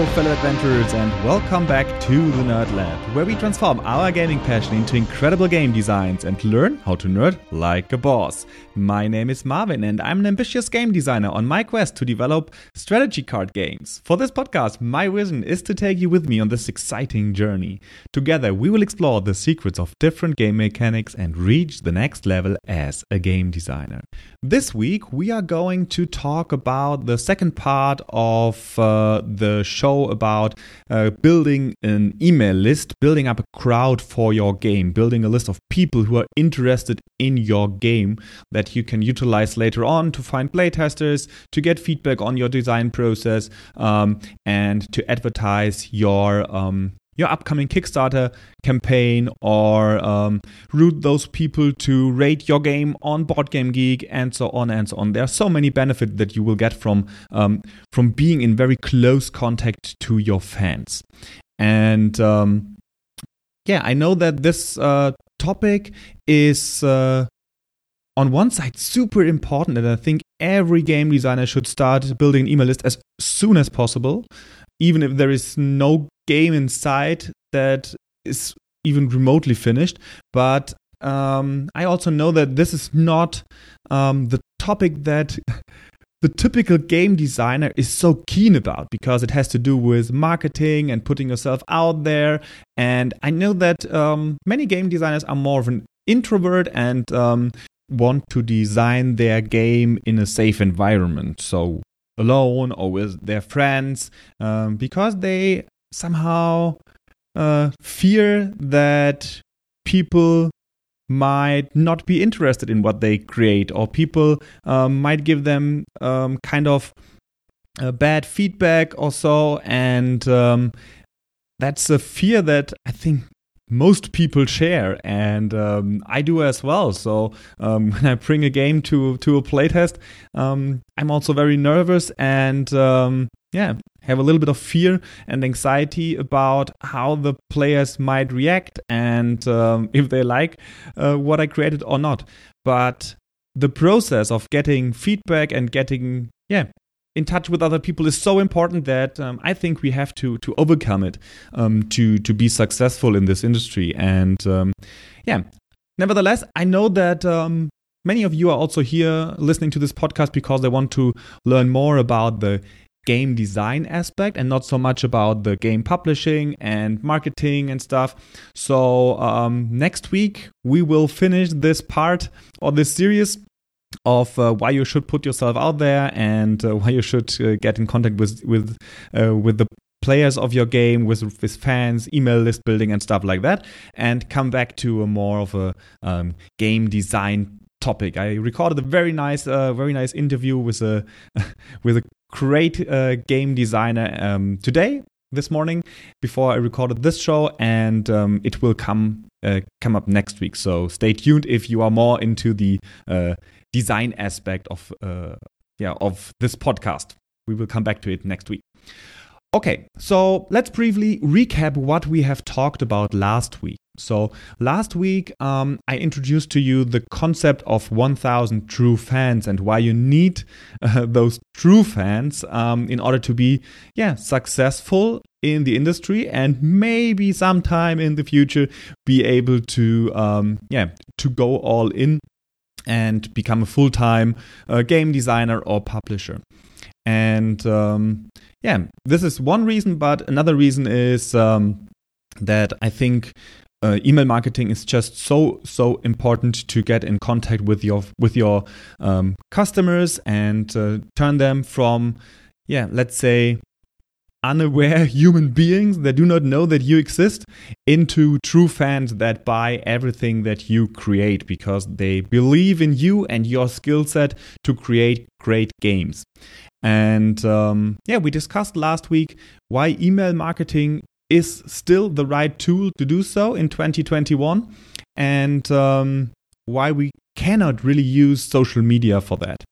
Hello, fellow adventurers, and welcome back to the Nerd Lab, where we transform our gaming passion into incredible game designs and learn how to nerd like a boss. My name is Marvin, and I'm an ambitious game designer on my quest to develop strategy card games. For this podcast, my vision is to take you with me on this exciting journey. Together, we will explore the secrets of different game mechanics and reach the next level as a game designer. This week, we are going to talk about the second part of uh, the show about uh, building an email list, building up a crowd for your game, building a list of people who are interested in your game that you can utilize later on to find playtesters, to get feedback on your design process, um, and to advertise your um, your upcoming Kickstarter campaign or um, route those people to rate your game on BoardGameGeek and so on and so on. There are so many benefits that you will get from um, from being in very close contact to your fans. And um, yeah, I know that this uh, topic is. Uh, on one side, super important, and I think every game designer should start building an email list as soon as possible even if there is no game inside that is even remotely finished. But um, I also know that this is not um, the topic that the typical game designer is so keen about because it has to do with marketing and putting yourself out there. And I know that um, many game designers are more of an introvert and um, want to design their game in a safe environment. So alone or with their friends um, because they somehow uh, fear that people might not be interested in what they create or people um, might give them um, kind of bad feedback or so and um, that's a fear that i think most people share, and um, I do as well. So um, when I bring a game to to a playtest, um, I'm also very nervous and yeah, have a little bit of fear and anxiety about how the players might react and um, if they like uh, what I created or not. But the process of getting feedback and getting yeah in touch with other people is so important that um, I think we have to to overcome it um, to to be successful in this industry. And um, yeah, nevertheless, I know that. Um, many of you are also here listening to this podcast because they want to learn more about the game design aspect and not so much about the game publishing and marketing and stuff. So, um, next week we will finish this part of this series of uh, why you should put yourself out there and uh, why you should uh, get in contact with with uh, with the players of your game with with fans email list building and stuff like that and come back to a more of a um, game design topic i recorded a very nice uh, very nice interview with a with a great uh, game designer um, today this morning before i recorded this show and um, it will come come up next week so stay tuned if you are more into the design aspect of uh, yeah of this podcast. We will come back to it next week. Okay, so let's briefly recap what we have talked about last week. So, last week um, I introduced to you the concept of 1000 true fans and why you need uh, those true fans um, in order to be yeah, successful in the industry and maybe sometime in the future be able to um, yeah, to go all in and become a full time uh, game designer or publisher. And um, yeah, this is one reason, but another reason is um, that I think uh, email marketing is just so so important to get in contact with your with your um, customers and uh, turn them from yeah let's say unaware human beings that do not know that you exist into true fans that buy everything that you create because they believe in you and your skill set to create great games. And um, yeah, we discussed last week why email marketing is still the right tool to do so in 2021 and um, why we cannot really use social media for that.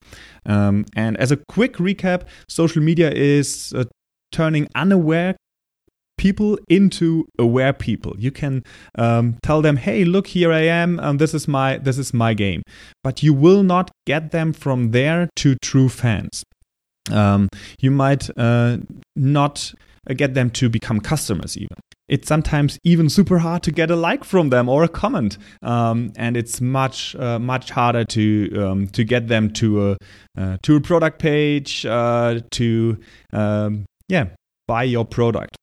Um, and as a quick recap, social media is uh, turning unaware people into aware people. You can um, tell them, "Hey, look, here I am. Um, this is my this is my game," but you will not get them from there to true fans. Um, you might uh, not get them to become customers even it's sometimes even super hard to get a like from them or a comment, um, and it's much uh, much harder to um, to get them to a uh, to a product page uh, to um, yeah buy your product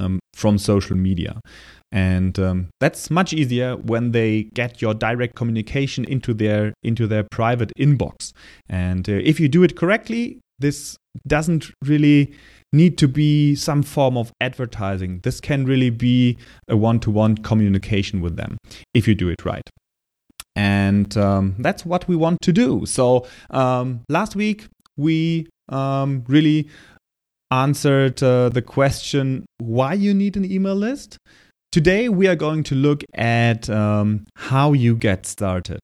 um, from social media. And um, that's much easier when they get your direct communication into their into their private inbox. And uh, if you do it correctly, this doesn't really need to be some form of advertising. This can really be a one to one communication with them if you do it right. And um, that's what we want to do. So um, last week, we um, really answered uh, the question why you need an email list. Today, we are going to look at um, how you get started.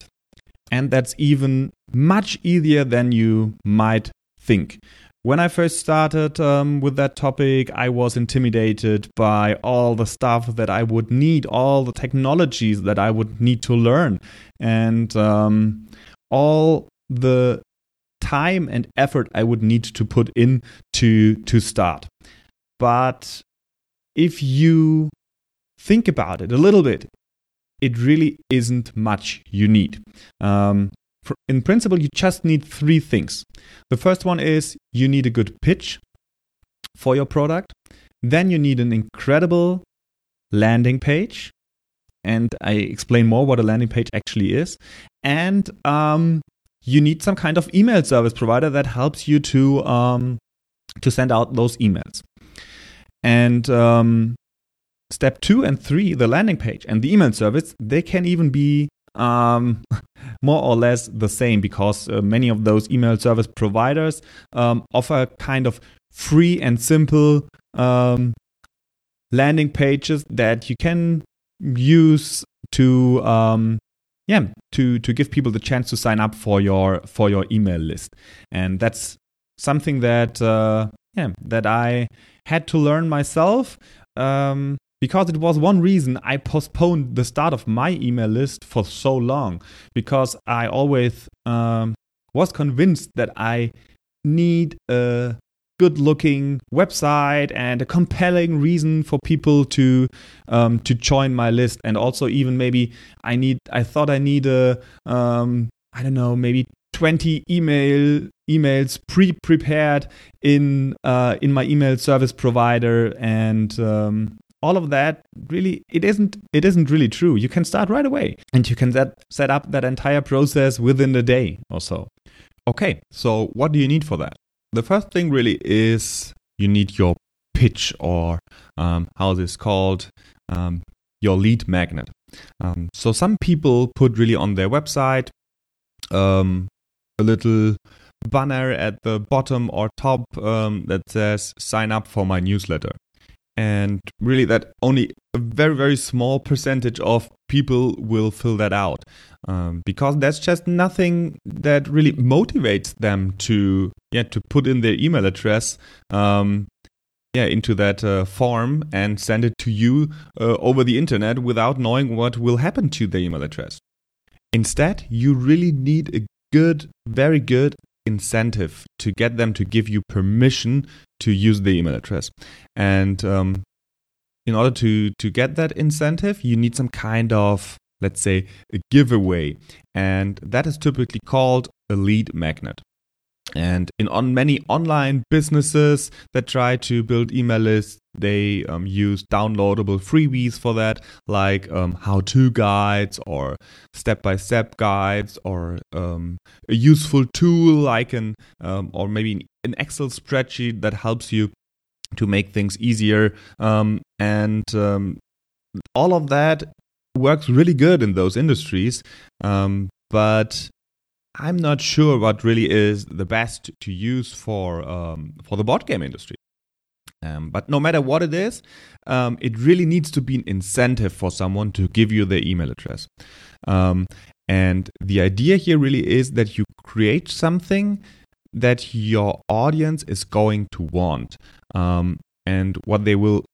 And that's even much easier than you might think. When I first started um, with that topic, I was intimidated by all the stuff that I would need, all the technologies that I would need to learn, and um, all the time and effort I would need to put in to to start. But if you think about it a little bit, it really isn't much you need. Um, in principle, you just need three things. The first one is you need a good pitch for your product. Then you need an incredible landing page. And I explain more what a landing page actually is. And um, you need some kind of email service provider that helps you to um, to send out those emails. And um, step two and three, the landing page and the email service, they can even be um, more or less the same because uh, many of those email service providers um, offer kind of free and simple um, landing pages that you can use to um, yeah to to give people the chance to sign up for your for your email list. And that's something that uh, yeah that I had to learn myself. Um, because it was one reason I postponed the start of my email list for so long. Because I always um, was convinced that I need a good looking website and a compelling reason for people to um, to join my list. And also even maybe I need I thought I need a um, I don't know maybe 20 email emails pre-prepared in uh, in my email service provider. And um, all of that really it isn't it isn't really true. You can start right away and you can set, set up that entire process within a day or so. Okay so what do you need for that? The first thing really is you need your pitch or um, how this is called um, your lead magnet. Um, so some people put really on their website um, a little banner at the bottom or top um, that says sign up for my newsletter and really that only a very very small percentage of people will fill that out. Um, because that's just nothing that really motivates them to yeah to put in their email address um, yeah into that uh, form and send it to you uh, over the internet without knowing what will happen to the email address. Instead you really need a good very good incentive to get them to give you permission to use the email address. And um, in order to to get that incentive, you need some kind of let's say a giveaway, and that is typically called a lead magnet. And in on many online businesses that try to build email lists, they um, use downloadable freebies for that, like um, how-to guides or step-by-step guides, or um, a useful tool like an um, or maybe an Excel spreadsheet that helps you to make things easier. Um, and um, all of that works really good in those industries, but I'm not sure what really is the best to use for um, for the board game industry. Um, but no matter what it is, um, it really needs to be an incentive for someone to give you their email address. Um, and the idea here really is that you create something that your audience is going to want um, and what they will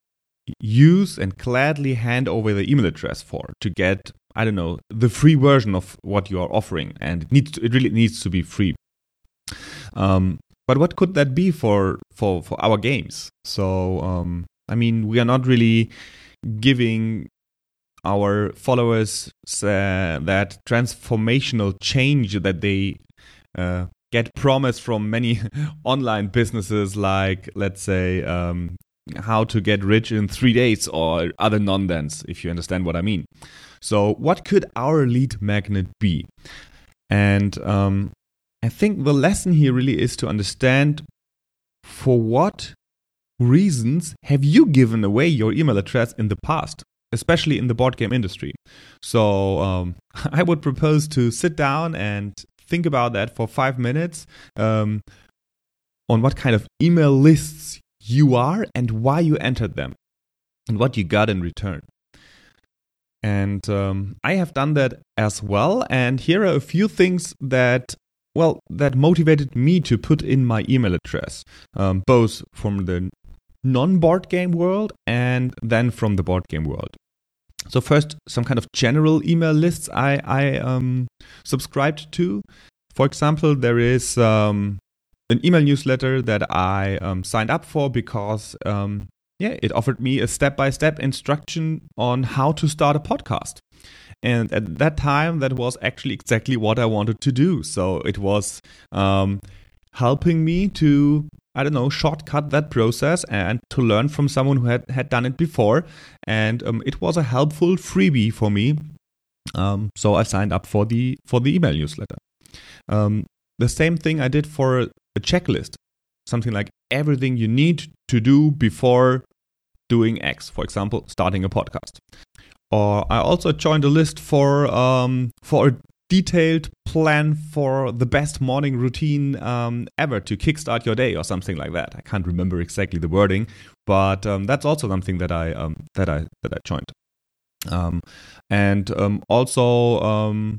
use and gladly hand over the email address for to get I don't know, the free version of what you are offering, and it needs to, it really needs to be free. Um, but what could that be for for for our games? So um, I mean, we are not really giving our followers uh, that transformational change that they uh, get promised from many online businesses, like let's say um, how to get rich in three days or other nonsense, if you understand what I mean. So, what could our lead magnet be? And um, I think the lesson here really is to understand for what reasons have you given away your email address in the past, especially in the board game industry. So um, I would propose to sit down and think about that for five minutes um, on what kind of email lists you are and why you entered them and what you got in return. And um, I have done that as well. And here are a few things that, well, that motivated me to put in my email address, um, both from the non board game world and then from the board game world. So first, some kind of general email lists I, I um, subscribed to. For example, there is um, an email newsletter that I um, signed up for because um, yeah, it offered me a step by step instruction on how to start a podcast. And at that time, that was actually exactly what I wanted to do. So it was um, helping me to, I don't know, shortcut that process and to learn from someone who had, had done it before. And um, it was a helpful freebie for me. Um, so I signed up for the for the email newsletter. Um, the same thing I did for a checklist, something like everything you need to do before doing X, for example, starting a podcast. Or I also joined a list for um, for a detailed plan for the best morning routine um, ever to kickstart your day or something like that. I can't remember exactly the wording, but um, that's also something that I um, that I that I joined. Um, and um, also um,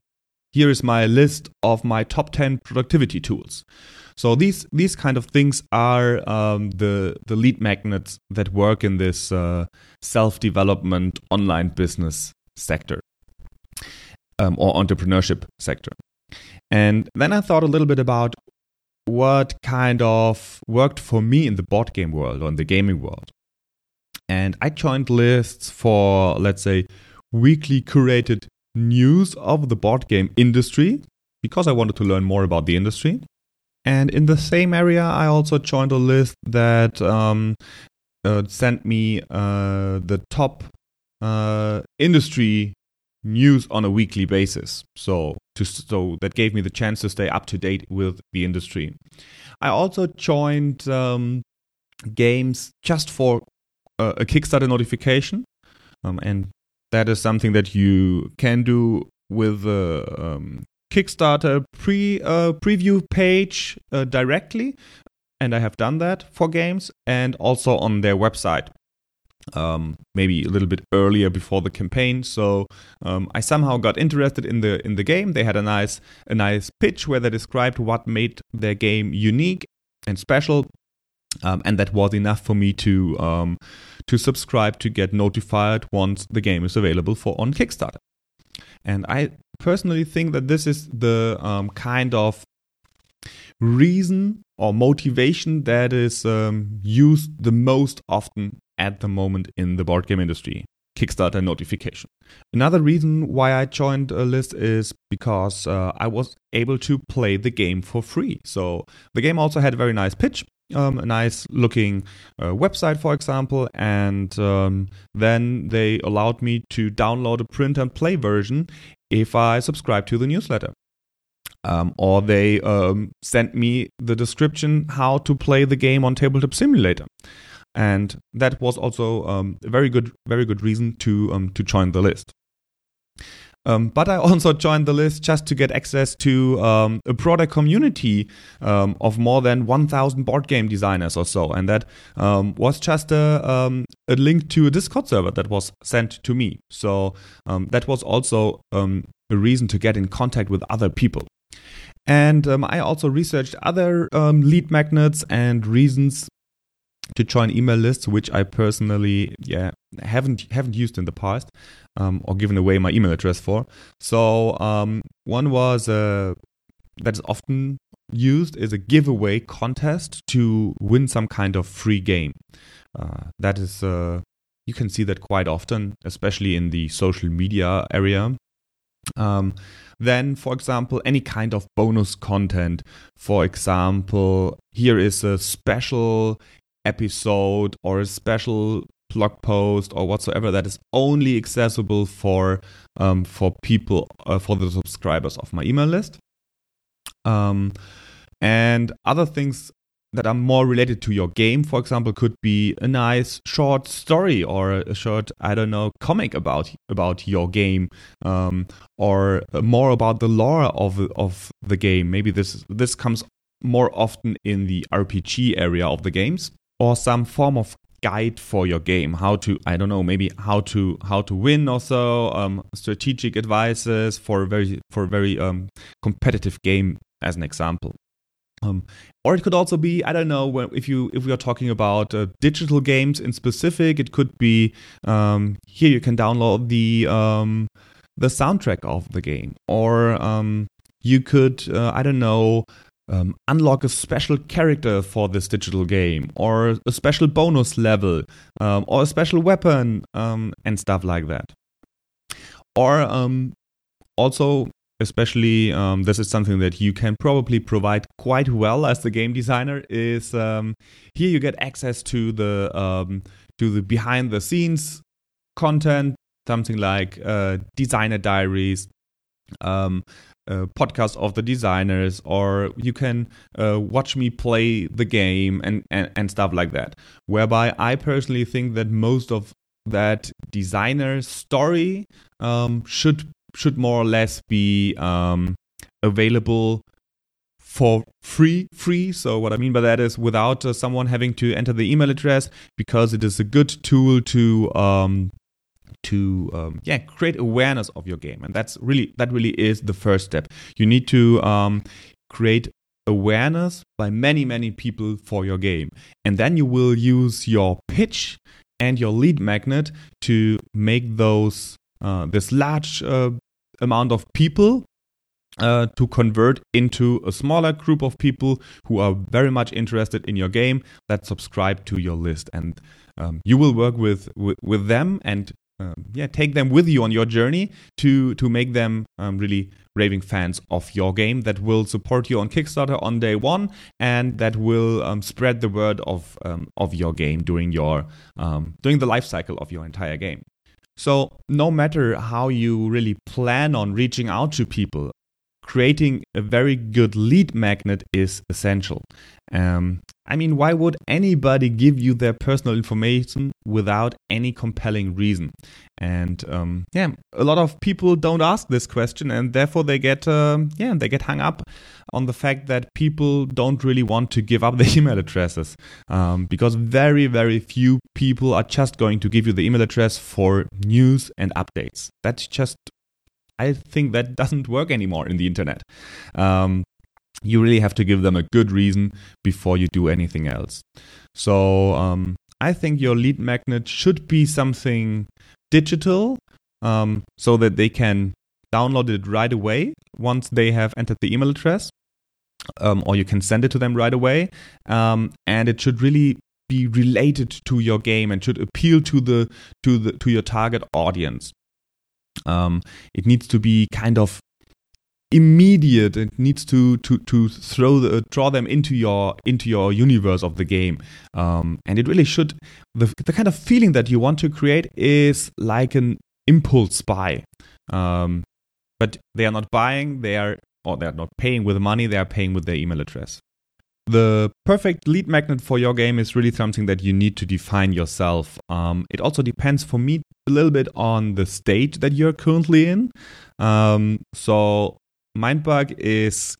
here is my list of my top 10 productivity tools. So these these kind of things are um, the the lead magnets that work in this uh, self development online business sector um, or entrepreneurship sector. And then I thought a little bit about what kind of worked for me in the board game world or in the gaming world. And I joined lists for, let's say, weekly curated news of the board game industry because I wanted to learn more about the industry. And in the same area, I also joined a list that um, uh, sent me uh, the top uh, industry news on a weekly basis. So to so that gave me the chance to stay up to date with the industry. I also joined um, games just for uh, a Kickstarter notification, um, and that is something that you can do with uh, um, Kickstarter pre uh, preview page uh, directly, and I have done that for games, and also on their website. Um, maybe a little bit earlier before the campaign. So um, I somehow got interested in the in the game. They had a nice a nice pitch where they described what made their game unique and special, um, and that was enough for me to um, to subscribe to get notified once the game is available for on Kickstarter. And I personally think that this is the um, kind of reason or motivation that is um, used the most often at the moment in the board game industry. Kickstarter notification. Another reason why I joined a list is because uh, I was able to play the game for free. So the game also had a very nice pitch, um, a nice looking uh, website, for example, and um, then they allowed me to download a print and play version if I subscribe to the newsletter. Um, or they um, sent me the description how to play the game on Tabletop Simulator, and that was also um, a very good, very good reason to um, to join the list. Um, but I also joined the list just to get access to um, a broader community of more than 1,000 board game designers or so. And that was just a, a, link to a Discord server that was sent to me. So um, that was also a reason to get in contact with other people. And I also researched other lead magnets and reasons to join email lists, which I personally yeah haven't haven't used in the past um, or given away my email address for. So um, one was uh, that is often used is a giveaway contest to win some kind of free game. Uh, that is, uh, you can see that quite often, especially in the social media area. Um, then, for example, any kind of bonus content. For example, here is a special episode or a special blog post or whatsoever that is only accessible for um, for people uh, for the subscribers of my email list. Um, and other things that are more related to your game, for example, could be a nice short story or a short, I don't know, comic about about your game, um, or more about the lore of of the game. Maybe this this comes more often in the RPG area of the games, or some form of guide for your game how to i don't know maybe how to how to win also um, strategic advices for a very for very um, competitive game as an example um, or it could also be I don't know if you if we are talking about uh, digital games in specific, it could be um, here you can download the um, the soundtrack of the game, or um, you could uh, I don't know um, unlock a special character for this digital game, or a special bonus level, um, or a special weapon, and stuff like that. Or also especially um, this is something that you can probably provide quite well as the game designer is um, here you get access to the um, to the behind the scenes content something like uh, designer diaries um, uh, podcasts of the designers or you can uh, watch me play the game and, and, and stuff like that. Whereby i personally think that most of that designer story um, should should more or less be um, available for free free. So what i mean by that is without uh, someone having to enter the email address because it is a good tool to um, to um, yeah create awareness of your game. And that's really that really is the first step. You need to um, create awareness by many many people for your game. And then you will use your pitch and your lead magnet to make those this large uh, amount of people uh, to convert into a smaller group of people who are very much interested in your game that subscribe to your list and um, you will work with, with, with them and um, yeah take them with you on your journey to to make them um, really raving fans of your game that will support you on Kickstarter on day one and that will um, spread the word of um, of your game during your um, during the life cycle of your entire game. So, no matter how you really plan on reaching out to people, creating a very good lead magnet is essential. Um, I mean, why would anybody give you their personal information without any compelling reason? And um, yeah, a lot of people don't ask this question, and therefore they get uh, yeah they get hung up on the fact that people don't really want to give up their email addresses um, because very very few people are just going to give you the email address for news and updates. That's just I think that doesn't work anymore in the internet. Um, you really have to give them a good reason before you do anything else. So um, I think your lead magnet should be something digital um, so that they can download it right away once they have entered the email address. Um, or you can send it to them right away. Um, and it should really be related to your game and should appeal to the to the to your target audience. Um, it needs to be kind of immediate it needs to to to throw the, draw them into your into your universe of the game um, and it really should the, the kind of feeling that you want to create is like an impulse buy um, but they are not buying they are or they are not paying with money they are paying with their email address the perfect lead magnet for your game is really something that you need to define yourself. Um, it also depends for me a little bit on the stage that you're currently in. Um, so Mindbug is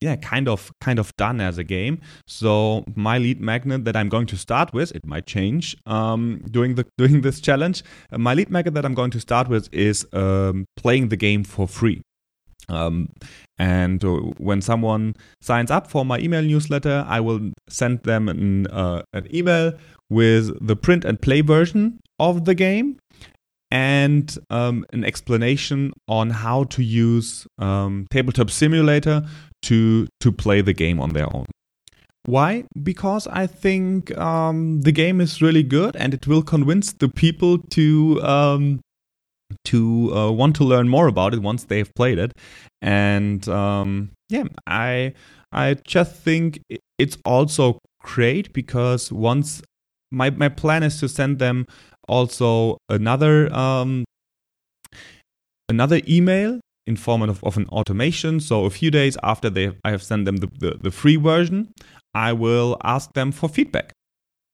yeah kind of kind of done as a game. So my lead magnet that i'm going to start with it might change um, during the during this challenge. Uh, my lead magnet that i'm going to start with is um, playing the game for free. Um, and uh, when someone signs up for my email newsletter, I will send them an, uh, an email with the print and play version of the game and um, an explanation on how to use um, Tabletop Simulator to to play the game on their own. Why? Because I think um, the game is really good and it will convince the people to um, to uh, want to learn more about it once they've played it. And um, yeah, I I just think it's also great because once my my plan is to send them also another um, another email in form of, of an automation. So a few days after they I have sent them the, the, the free version, I will ask them for feedback.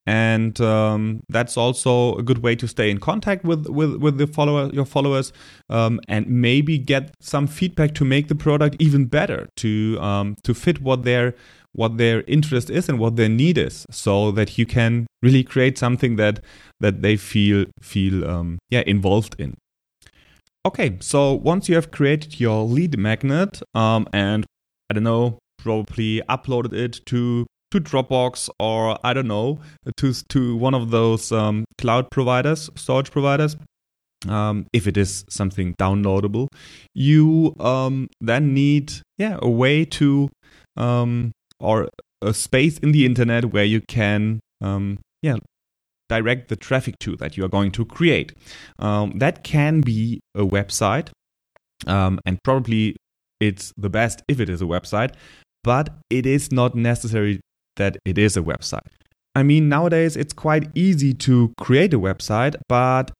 And um, that's also a good way to stay in contact with with, with the follower your followers, um, and maybe get some feedback to make the product even better to um, to fit what their what their interest is and what their need is, so that you can really create something that that they feel feel um, yeah involved in. Okay, so once you have created your lead magnet um, and I don't know, probably uploaded it to to Dropbox or I don't know to to one of those um, cloud providers, storage providers. Um, if it is something downloadable, you um, then need yeah a way to um, or a space in the internet where you can um, yeah direct the traffic to that you are going to create. Um, that can be a website, um, and probably it's the best if it is a website, but it is not necessary that it is a website. I mean, nowadays it's quite easy to create a website, but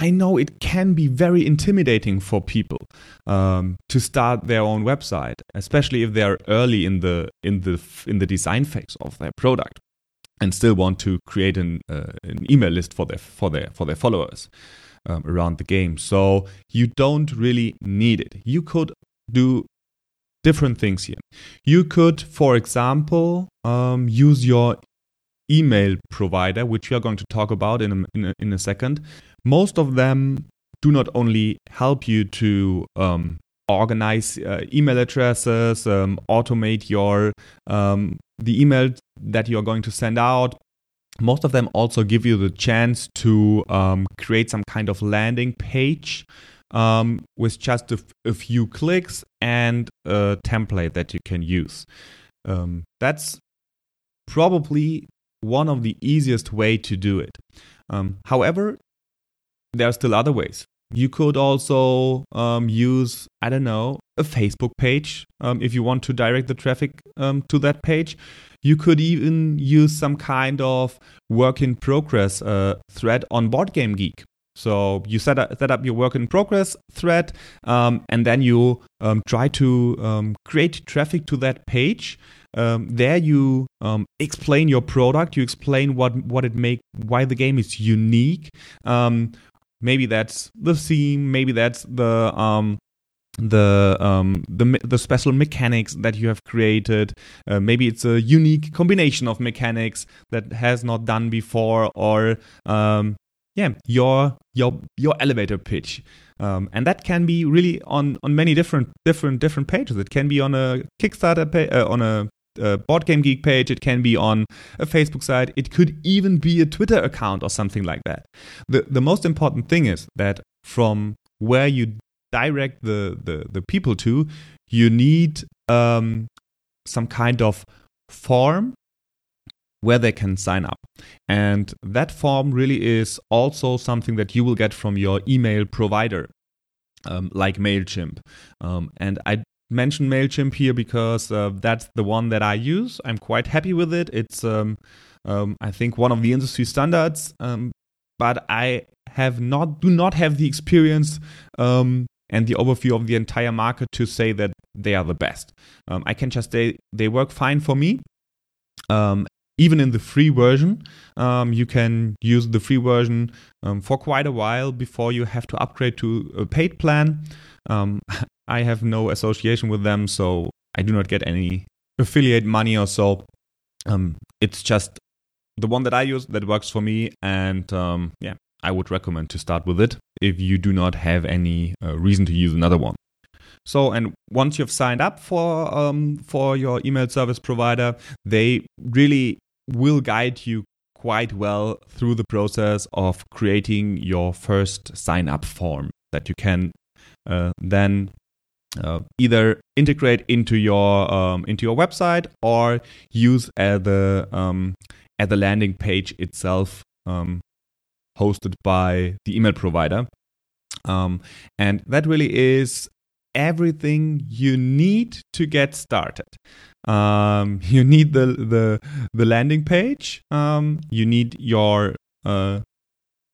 I know it can be very intimidating for people um, to start their own website, especially if they're early in the in the in the design phase of their product and still want to create an, uh, an email list for their for their for their followers um, around the game. So you don't really need it. You could do different things here. You could, for example, um, use your email provider, which we are going to talk about in a, in a, in a second. Most of them do not only help you to um, organize uh, email addresses, um, automate your um, the email that you are going to send out. Most of them also give you the chance to um, create some kind of landing page um, with just a, a, few clicks and a template that you can use. Um, that's probably one of the easiest way to do it. Um, however, there are still other ways. You could also um, use, I don't know, a Facebook page um, if you want to direct the traffic um, to that page. You could even use some kind of work in progress uh, thread on Board Game Geek. So you set up, set up your work in progress thread, um, and then you um, try to um, create traffic to that page. There you explain your product. You explain what what it make, why the game is unique. Um, maybe that's the theme. Maybe that's the the um the the special mechanics that you have created uh, maybe it's a unique combination of mechanics that has not done before or um yeah your your your elevator pitch um, and that can be really on on many different different different pages it can be on a kickstarter page uh, on a uh, board game geek page it can be on a facebook site it could even be a twitter account or something like that the the most important thing is that from where you direct the the, the people to you need um, some kind of form where they can sign up. And that form really is also something that you will get from your email provider, um, like MailChimp. Um, and I mention MailChimp here because uh, that's the one that I use. I'm quite happy with it. It's, um, um I think, one of the industry standards. Um, but I have not do not have the experience um, and the overview of the entire market to say that they are the best. I can just say they work fine for me. Um, even in the free version. Um, you can use the free version um, for quite a while before you have to upgrade to a paid plan. Um, I have no association with them, so I do not get any affiliate money or so. Um, it's just the one that I use that works for me, and um, yeah, I would recommend to start with it if you do not have any uh, reason to use another one. So, and once you've signed up for um, for your email service provider, they really will guide you quite well through the process of creating your first sign up form that you can uh, then uh, either integrate into your um, into your website or use at the um, at the landing page itself um, hosted by the email provider. Um, and that really is everything you need to get started. Um, you need the the the landing page. Um, you need your uh,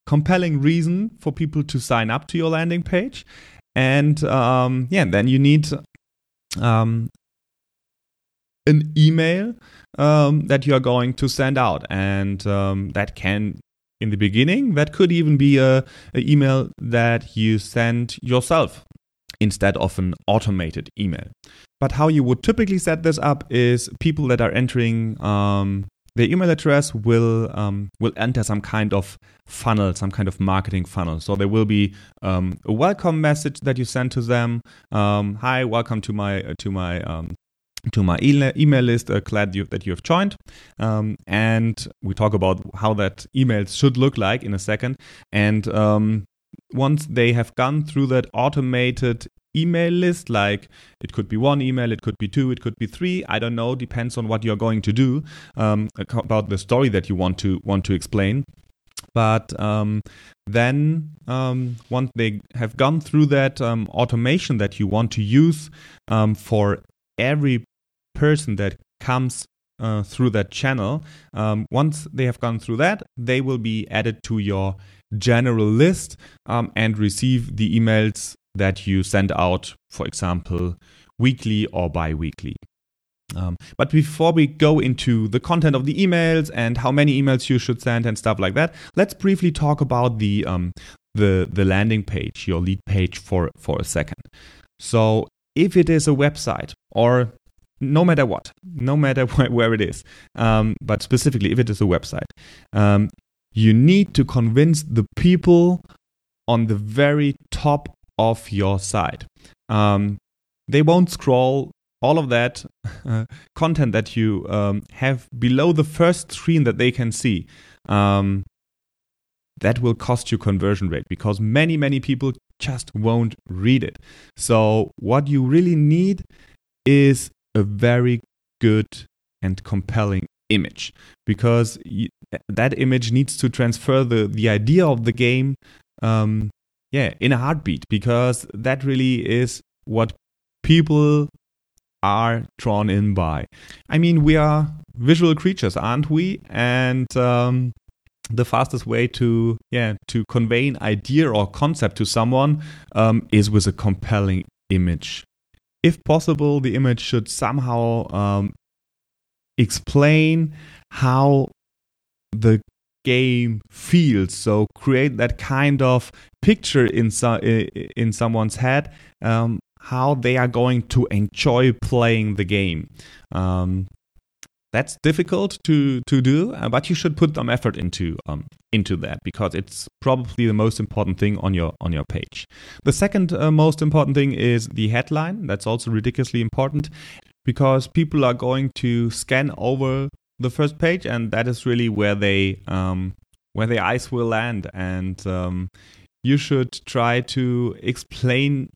compelling reason for people to sign up to your landing page and um, yeah, then you need um, an email um, that you are going to send out, and um, that can, in the beginning, that could even be a, a email that you send yourself instead of an automated email. But how you would typically set this up is people that are entering um, their email address will um, will enter some kind of funnel, some kind of marketing funnel. So there will be um, a welcome message that you send to them. Um, Hi, welcome to my uh, to my um, to my email list. Uh, glad you, that you have joined. Um, and we talk about how that email should look like in a second. And um, once they have gone through that automated email list like it could be one email it could be two it could be three i don't know depends on what you're going to do um, about the story that you want to want to explain. But um, then um, once they have gone through that um, automation that you want to use um, for every person that comes uh, through that channel um, once they have gone through that they will be added to your general list um, and receive the emails that you send out, for example, weekly or bi weekly. Um, but before we go into the content of the emails and how many emails you should send and stuff like that, let's briefly talk about the um, the the landing page, your lead page for for a second. So if it is a website or no matter what, no matter where, where it is, um, but specifically if it is a website, um, you need to convince the people on the very top of your site. Um, they won't scroll all of that uh, content that you um, have below the first screen that they can see. Um, that will cost you conversion rate because many, many people just won't read it. So, what you really need is a very good and compelling image because that image needs to transfer the, the idea of the game um, yeah, in a heartbeat, because that really is what people are drawn in by. I mean, we are visual creatures, aren't we? And um, the fastest way to yeah to convey an idea or concept to someone um, is with a compelling image. If possible, the image should somehow um, explain how the game feels. So create that kind of picture in so, in someone's head um, how they are going to enjoy playing the game. Um, that's difficult to to do, uh, but you should put some effort into um, into that because it's probably the most important thing on your on your page. The second uh, most important thing is the headline. That's also ridiculously important because people are going to scan over the first page, and that is really where they um, where their eyes will land. And um, you should try to explain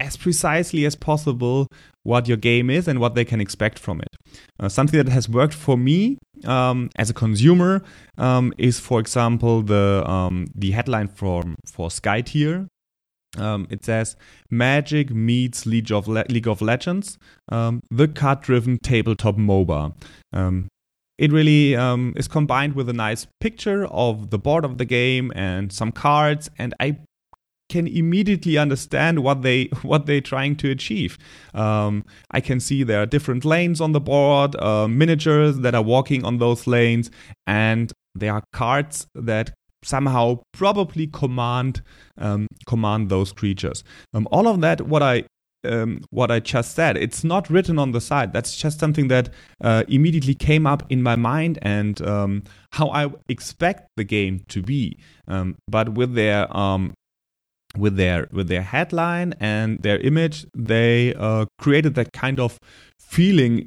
as precisely as possible what your game is and what they can expect from it. Uh, something that has worked for me um, as a consumer um, is, for example, the um, the headline from for Skytear. Um, it says Magic meets League of Le- League of Legends, um, the card-driven tabletop MOBA. It really um, is combined with a nice picture of the board of the game and some cards and i can immediately understand what they what they're trying to achieve. Um, I can see there are different lanes on the board, uh, miniatures that are walking on those lanes, and there are cards that somehow probably command um, command those creatures. Um, all of that, what I um, what I just said. It's not written on the side. That's just something that uh, immediately came up in my mind and um, how I expect the game to be. Um, but with their um, with their with their headline and their image, they uh, created that kind of feeling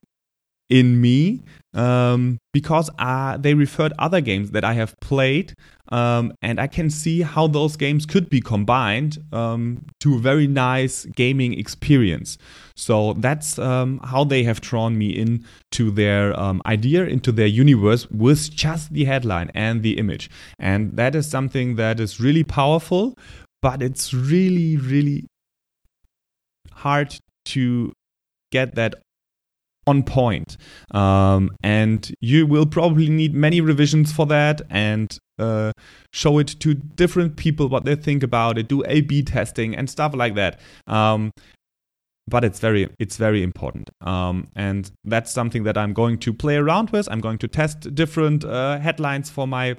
in me um, because uh, they referred other games that I have played um, and I can see how those games could be combined um, to a very nice gaming experience. So that's um, how they have drawn me in to their um, idea, into their universe with just the headline and the image. And that is something that is really powerful, but it's really, really hard to get that on point. Um, and you will probably need many revisions for that and uh, show it to different people what they think about it, do A B testing and stuff like that. Um, but it's very it's very important um, and that's something that i'm going to play around with i'm going to test different uh, headlines for my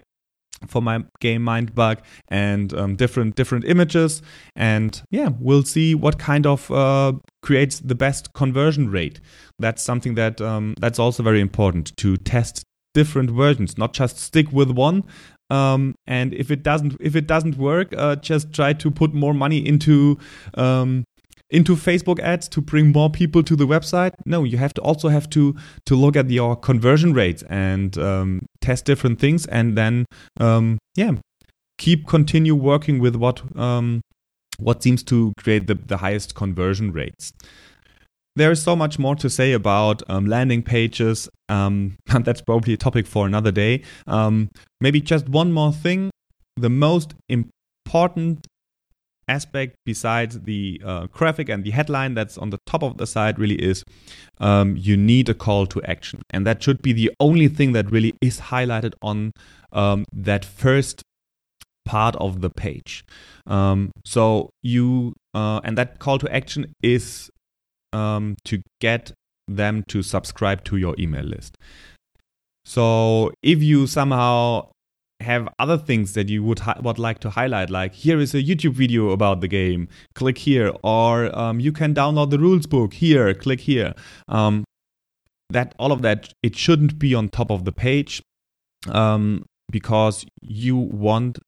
for my game Mindbug and um, different different images. And yeah we'll see what kind of uh, creates the best conversion rate. That's something that um, that's also very important to test different versions not just stick with one. Um, and if it doesn't if it doesn't work uh, just try to put more money into um, into Facebook ads to bring more people to the website. No, you have to also have to to look at your conversion rates and um, test different things, and then um, yeah, keep continue working with what um, what seems to create the, the highest conversion rates. There is so much more to say about um, landing pages. Um, that's probably a topic for another day. Um, maybe just one more thing. The most important aspect besides the uh, graphic and the headline that's on the top of the site really is um, you need a call to action. And that should be the only thing that really is highlighted on um, that first part of the page. Um, so you uh, and that call to action is um, to get them to subscribe to your email list. So if you somehow have other things that you would hi- would like to highlight, like here is a YouTube video about the game, click here, or um, you can download the rules book here, click here. Um, that all of that it shouldn't be on top of the page um, because you want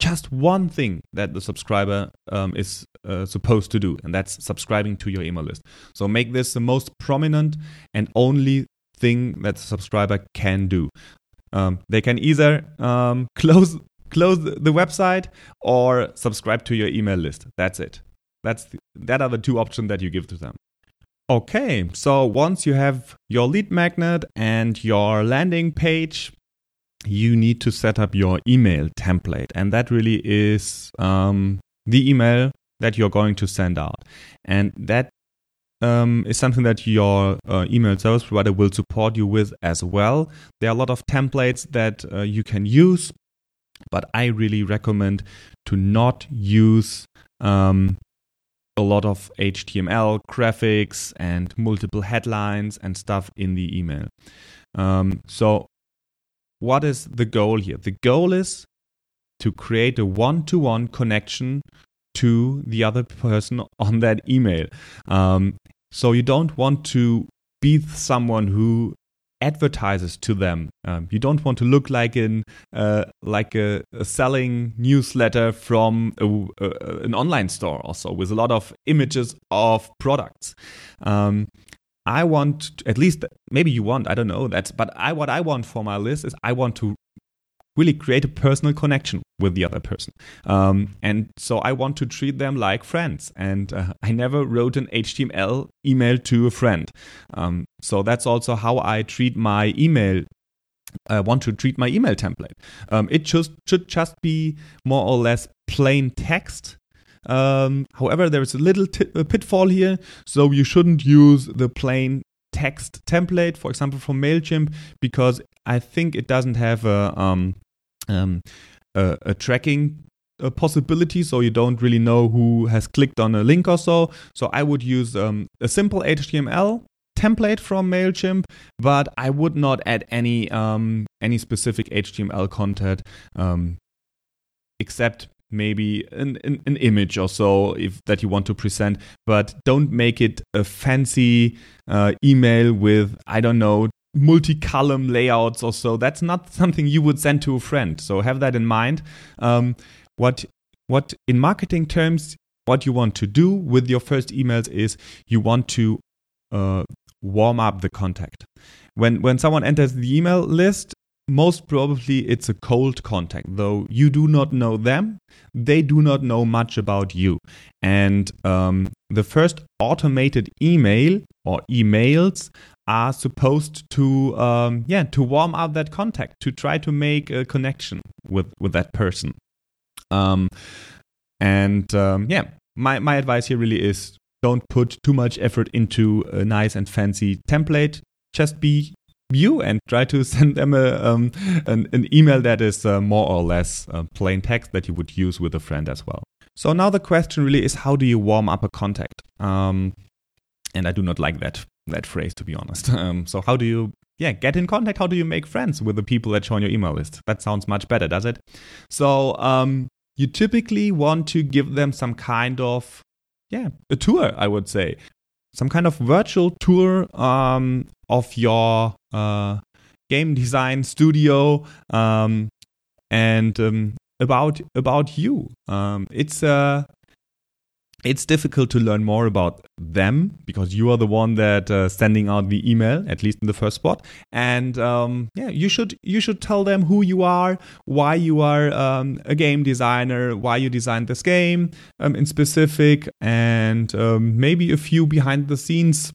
just one thing that the subscriber um, is uh, supposed to do, and that's subscribing to your email list. So make this the most prominent and only thing that the subscriber can do. Um, they can either um, close close the website or subscribe to your email list. That's it. That's the, that are the two options that you give to them. Okay, so once you have your lead magnet and your landing page, you need to set up your email template, and that really is um, the email that you're going to send out. And that um, is something that your uh, email service provider will support you with as well. There are a lot of templates that uh, you can use, but I really recommend to not use um, a lot of HTML graphics and multiple headlines and stuff in the email. Um, so, what is the goal here? The goal is to create a one to one connection to the other person on that email. Um, so you don't want to be someone who advertises to them. Um, you don't want to look like an uh, like a, a, selling newsletter from a, a, an online store, also with a lot of images of products. Um, I want, at least maybe you want, I don't know that, but I what I want for my list is I want to really create a personal connection with the other person. Um, and so I want to treat them like friends. And uh, I never wrote an HTML email to a friend. Um, so that's also how I treat my email I want to treat my email template. Um, it just should just be more or less plain text. Um, however, there is a little t- a pitfall here, so you shouldn't use the plain text template, for example, from Mailchimp, because I think it doesn't have a um, um, a, a tracking a possibility so you don't really know who has clicked on a link or so. So i would use um, a simple html template from mailchimp but i would not add any um, any specific html content um, except maybe an, an, an, image or so if that you want to present. But don't make it a fancy uh, email with i don't know multi-column layouts or so. That's not something you would send to a friend. So have that in mind. Um, what what in marketing terms, what you want to do with your first emails is you want to uh, warm up the contact. When when someone enters the email list, most probably it's a cold contact, though you do not know them, they do not know much about you. And um, the first automated email or emails are supposed to, um, yeah, to warm up that contact, to try to make a connection with with that person. Um, and um, yeah, my my advice here really is don't put too much effort into a nice and fancy template. Just be you and try to send them a, um, an, an, email that is uh, more or less uh, plain text that you would use with a friend as well. So now the question really is how do you warm up a contact? Um, and I do not like that that phrase to be honest. Um, so how do you yeah get in contact? How do you make friends with the people that join your email list? That sounds much better, does it? So um, you typically want to give them some kind of yeah a tour, I would say some kind of virtual tour um, of your uh, game design studio um, and um, about about you. Um, it's uh, it's difficult to learn more about them because you are the one that uh, sending out the email at least in the first spot and um, yeah you should you should tell them who you are why you are um, a game designer why you designed this game um, in specific and um, maybe a few behind the scenes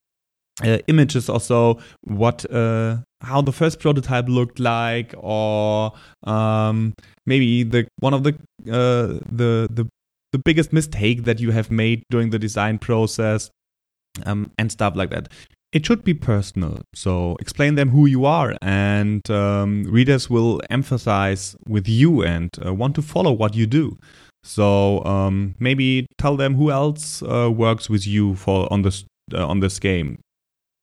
uh, images or so what uh, how the first prototype looked like or um, maybe the one of the uh, the the the biggest mistake that you have made during the design process um, and stuff like that. It should be personal. So explain them who you are, and um, readers will emphasize with you and uh, want to follow what you do. So um, maybe tell them who else uh, works with you for on this uh, on this game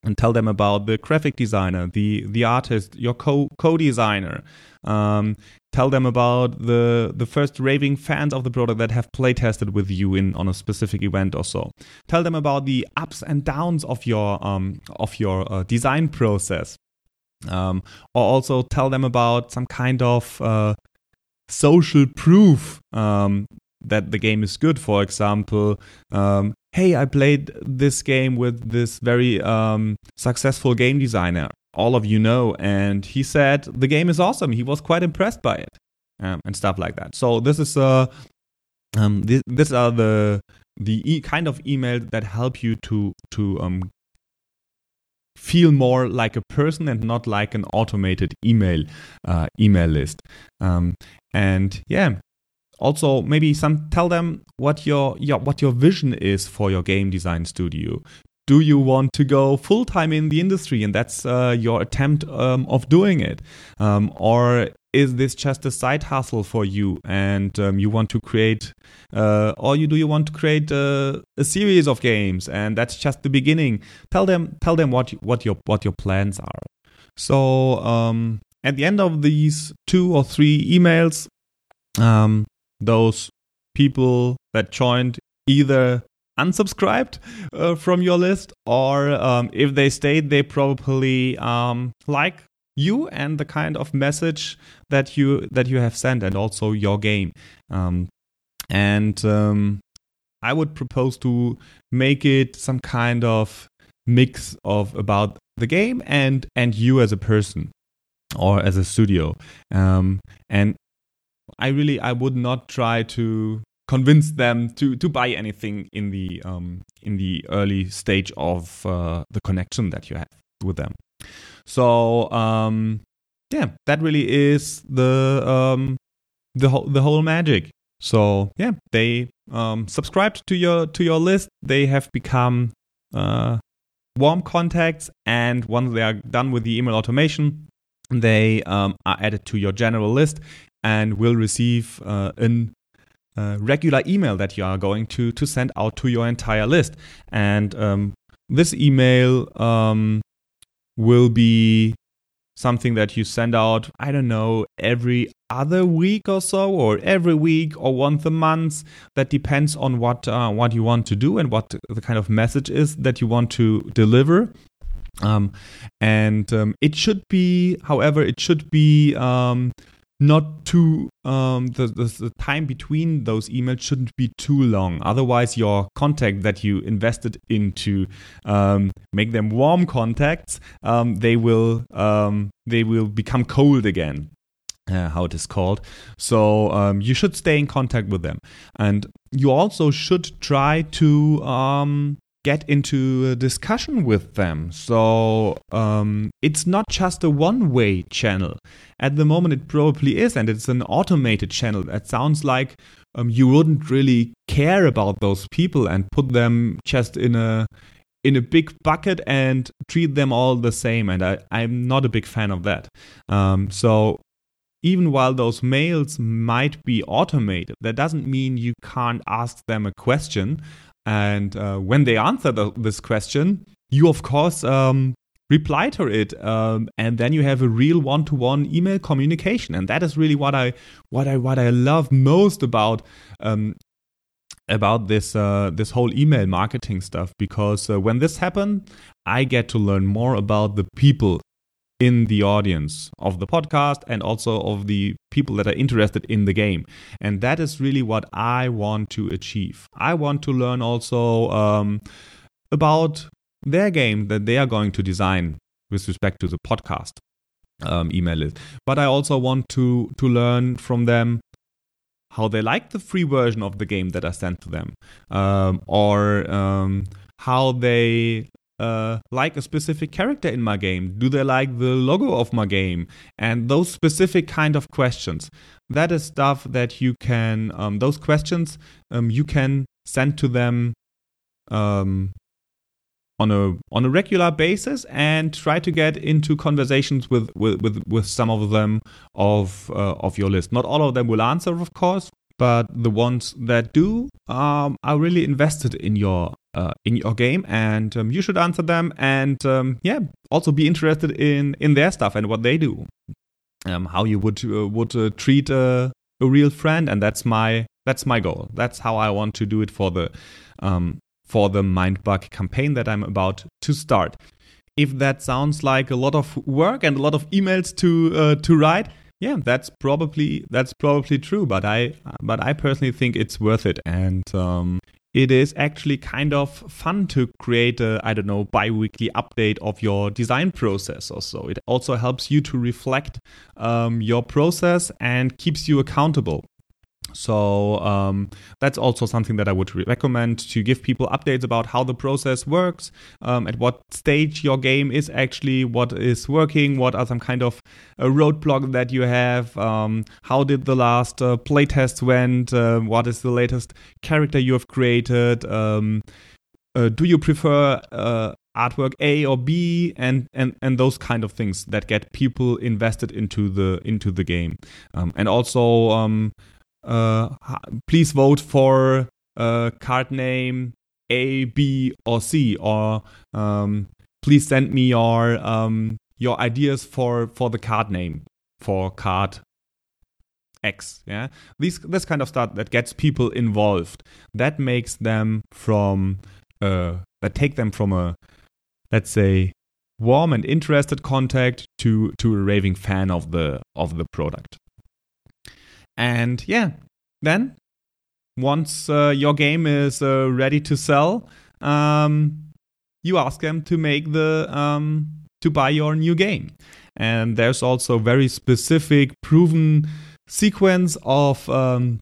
and tell them about the graphic designer, the the artist, your co co designer. Um, tell them about the the first raving fans of the product that have play tested with you in on a specific event or so. Tell them about the ups and downs of your um, of your uh, design process. Um, or also tell them about some kind of uh, social proof um, that the game is good. For example, um, hey, I played this game with this very um, successful game designer, all of you know, and he said the game is awesome. He was quite impressed by it, um, and stuff like that. So this is uh, um, this, these are the the e- kind of email that help you to to um, feel more like a person and not like an automated email uh, email list. Um, and yeah, also maybe some tell them what your, your what your vision is for your game design studio. Do you want to go full time in the industry and that's uh, your attempt um, of doing it? Um, or is this just a side hustle for you and um, you want to create uh, or you do you want to create uh, a series of games and that's just the beginning? Tell them tell them what what your what your plans are. So um, at the end of these two or three emails um, those people that joined either unsubscribed uh, from your list or um, if they stayed they probably um, like you and the kind of message that you that you have sent and also your game. Um, and um, i would propose to make it some kind of mix of about the game and and you as a person or as a studio. Um, and I really I would not try to convince them to to buy anything in the um, in the early stage of uh, the connection that you have with them. So um, yeah, that really is the um, the whole the whole magic. So yeah, they um, subscribed to your to your list. They have become uh, warm contacts, and once they are done with the email automation, they um, are added to your general list and will receive uh, an uh, regular email that you are going to to send out to your entire list. And um, this email um, will be something that you send out. I don't know every other week or so, or every week or once a month. That depends on what uh, what you want to do and what the kind of message is that you want to deliver. Um, and um, it should be, however, it should be um, not too um, the, the, the time between those emails shouldn't be too long otherwise your contact that you invested into um, make them warm contacts um, they will um, they will become cold again uh, how it is called. So um, you should stay in contact with them, and you also should try to um, get into a discussion with them. So um, it's not just a one way channel. At the moment, it probably is, and it's an automated channel. That sounds like um, you wouldn't really care about those people and put them just in a in a big bucket and treat them all the same. And I, I'm not a big fan of that. Um, so even while those mails might be automated, that doesn't mean you can't ask them a question. And uh, when they answer the, this question, you of course um, reply to it, um, and then you have a real one-to-one email communication. And that is really what I what I what I love most about um, about this uh, this whole email marketing stuff because uh, when this happened, I get to learn more about the people in the audience of the podcast and also of the people that are interested in the game. And that is really what I want to achieve. I want to learn also um, about their game that they are going to design with respect to the podcast um, email list. But I also want to to learn from them how they like the free version of the game that I sent to them, um, or um, how they uh, like a specific character in my game? Do they like the logo of my game? And those specific kind of questions. That is stuff that you can, um, those questions um, you can send to them um, on a on a regular basis and try to get into conversations with with with, with some of them of uh, of your list. Not all of them will answer, of course, but the ones that do um, are really invested in your uh, in your game, and um, you should answer them. And um, yeah, also be interested in in their stuff and what they do, um, how you would uh, would uh, treat a, a real friend, and that's my that's my goal. That's how I want to do it for the um, for the Mindbug campaign that I'm about to start. If that sounds like a lot of work and a lot of emails to uh, to write, yeah, that's probably that's probably true. But I but I personally think it's worth it, and um, it is actually kind of fun to create a i don't know bi-weekly update of your design process or so it also helps you to reflect um, your process and keeps you accountable so um, that's also something that I would recommend to give people updates about how the process works, um, at what stage your game is actually, what is working, what are some kind of uh, roadblock that you have, um, how did the last uh, playtest went, uh, what is the latest character you have created, um, uh, do you prefer uh, artwork A or B, and and and those kind of things that get people invested into the into the game, um, and also um, please vote for uh, card name A, B, or C, or um, please send me your um, your ideas for for the card name for card X. Yeah, these this kind of stuff that gets people involved. That makes them from uh, that take them from a let's say warm and interested contact to to a raving fan of the of the product. And yeah, then once uh, your game is uh, ready to sell, um, you ask them to make the um, to buy your new game. And there's also very specific, proven sequence of um,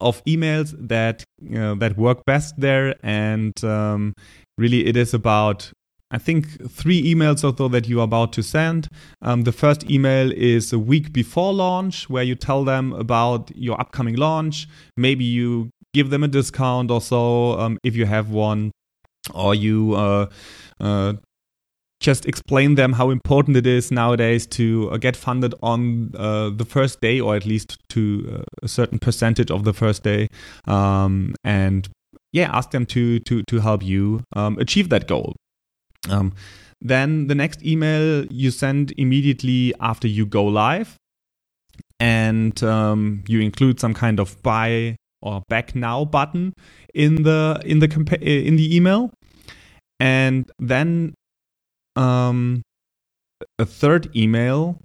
of emails that that work best there. And um, really, it is about I think three emails or so that you are about to send. Um, the first email is a week before launch, where you tell them about your upcoming launch. Maybe you give them a discount or so um, if you have one, or you uh, uh, just explain them how important it is nowadays to uh, get funded on uh, the first day, or at least to uh, a certain percentage of the first day, um, and yeah, ask them to to to help you um, achieve that goal. Um, then the next email you send immediately after you go live, and um, you include some kind of buy or back now button in the in the compa- in the email, and then um, a third email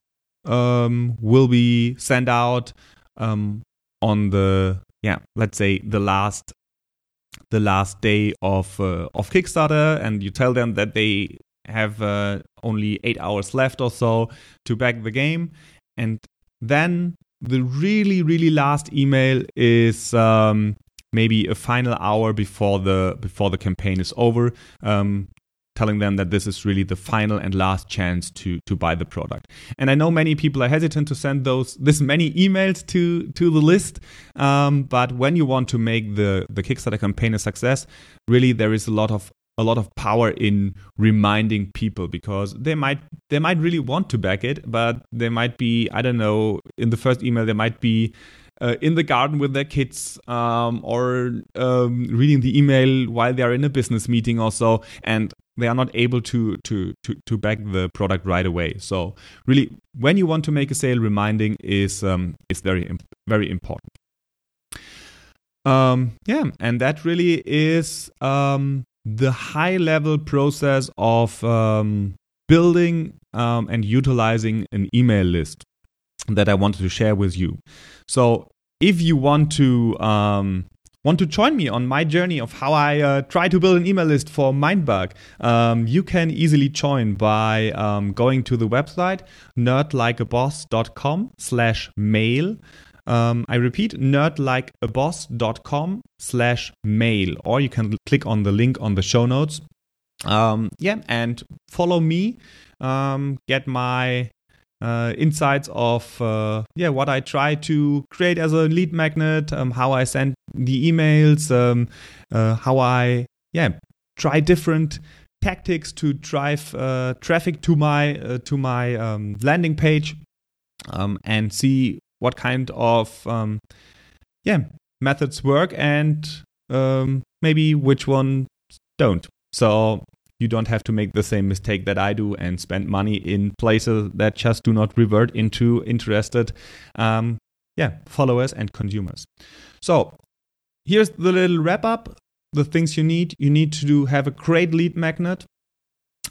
um, will be sent out um, on the yeah, let's say the last the last day of uh, of Kickstarter, and you tell them that they have uh, only eight hours left or so to back the game, and then the really really last email is um, maybe a final hour before the before the campaign is over. Um, telling them that this is really the final and last chance to to buy the product. And I know many people are hesitant to send those this many emails to to the list, um, but when you want to make the the Kickstarter campaign a success, really there is a lot of a lot of power in reminding people because they might they might really want to back it, but they might be I don't know in the first email they might be uh, in the garden with their kids um, or um, reading the email while they are in a business meeting or so, and they are not able to to to to back the product right away. So really, when you want to make a sale, reminding is um, is very very important. Um, yeah, and that really is um, the high level process of um, building and utilizing an email list that I wanted to share with you. So if you want to um, want to join me on my journey of how I uh, try to build an email list for Mindbug, um, you can easily join by um, going to the website nerdlikeaboss.com slash mail. Um, I repeat, nerdlikeaboss.com slash mail, or you can click on the link on the show notes. Um, yeah, and follow me, um, get my uh, insights of uh, yeah what I try to create as a lead magnet, um, how I send the emails, um, uh, how I yeah try different tactics to drive uh, traffic to my uh, to my um, landing page, um, and see what kind of um, yeah methods work and um, maybe which one don't. So you don't have to make the same mistake that I do and spend money in places that just do not revert into interested um, yeah, followers and consumers. So here's the little wrap up. The things you need. You need to do, have a great lead magnet.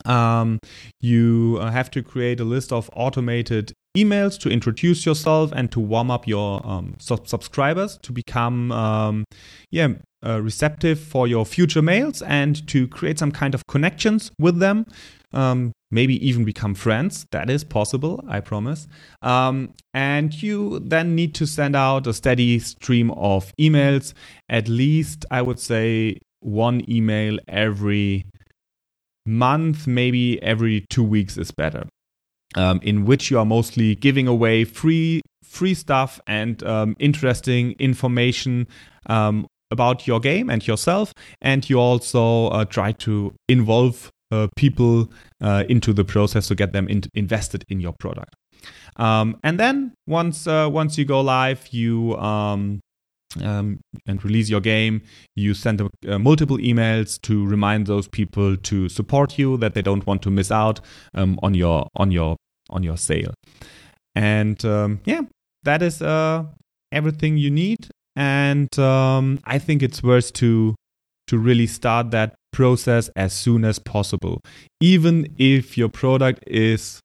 Um, you uh, have to create a list of automated emails to introduce yourself and to warm up your um, sub- subscribers to become um, yeah uh, receptive for your future mails and to create some kind of connections with them. Um, maybe even become friends. That is possible, I promise. Um, and you then need to send out a steady stream of emails, at least, I would say, one email every month, maybe every two weeks is better. Um, in which you are mostly giving away free free stuff and um, interesting information um, about your game and yourself, and you also uh, try to involve uh, people uh, into the process to get them in- invested in your product. Um, and then once uh, once you go live, you um, um, and release your game, you send uh, multiple emails to remind those people to support you, that they don't want to miss out um, on your on your on your sale. And um, yeah, that is uh, everything you need and um, I think it's worth to to really start that process as soon as possible, even if your product is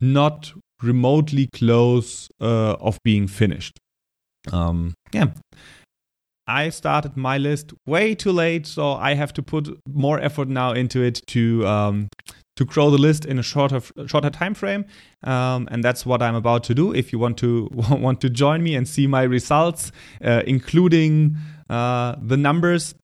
not remotely close uh, of being finished. Um, yeah. I started my list way too late, so I have to put more effort now into it to um, to grow the list in a shorter shorter time frame um, and that's what i'm about to do. If you want to want to join me and see my results uh, including uh, the numbers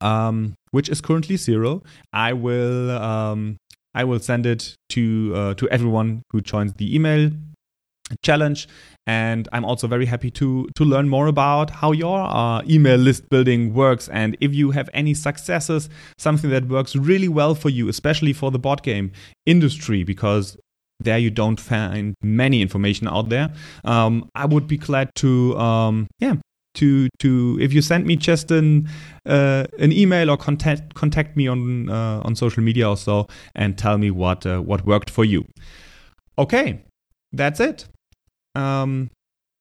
um, which is currently zero i will um, i will send it to uh, to everyone who joins the email challenge. And i'm also very happy to to learn more about how your uh, email list building works. And if you have any successes something that works really well for you especially for the board game industry because there you don't find many information out there um, i would be glad to um, yeah to to if you send me just an uh, an email or contact contact me on uh, on social media or so and tell me what uh, what worked for you. Okay that's it um,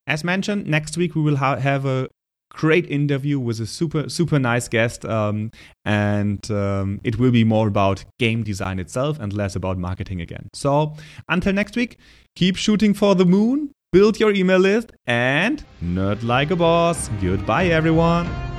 as mentioned, next week we will ha- have a great interview with a super super nice guest um, and um, it will be more about game design itself and less about marketing again. So until next week keep shooting for the moon build your email list and nerd like a boss. Goodbye everyone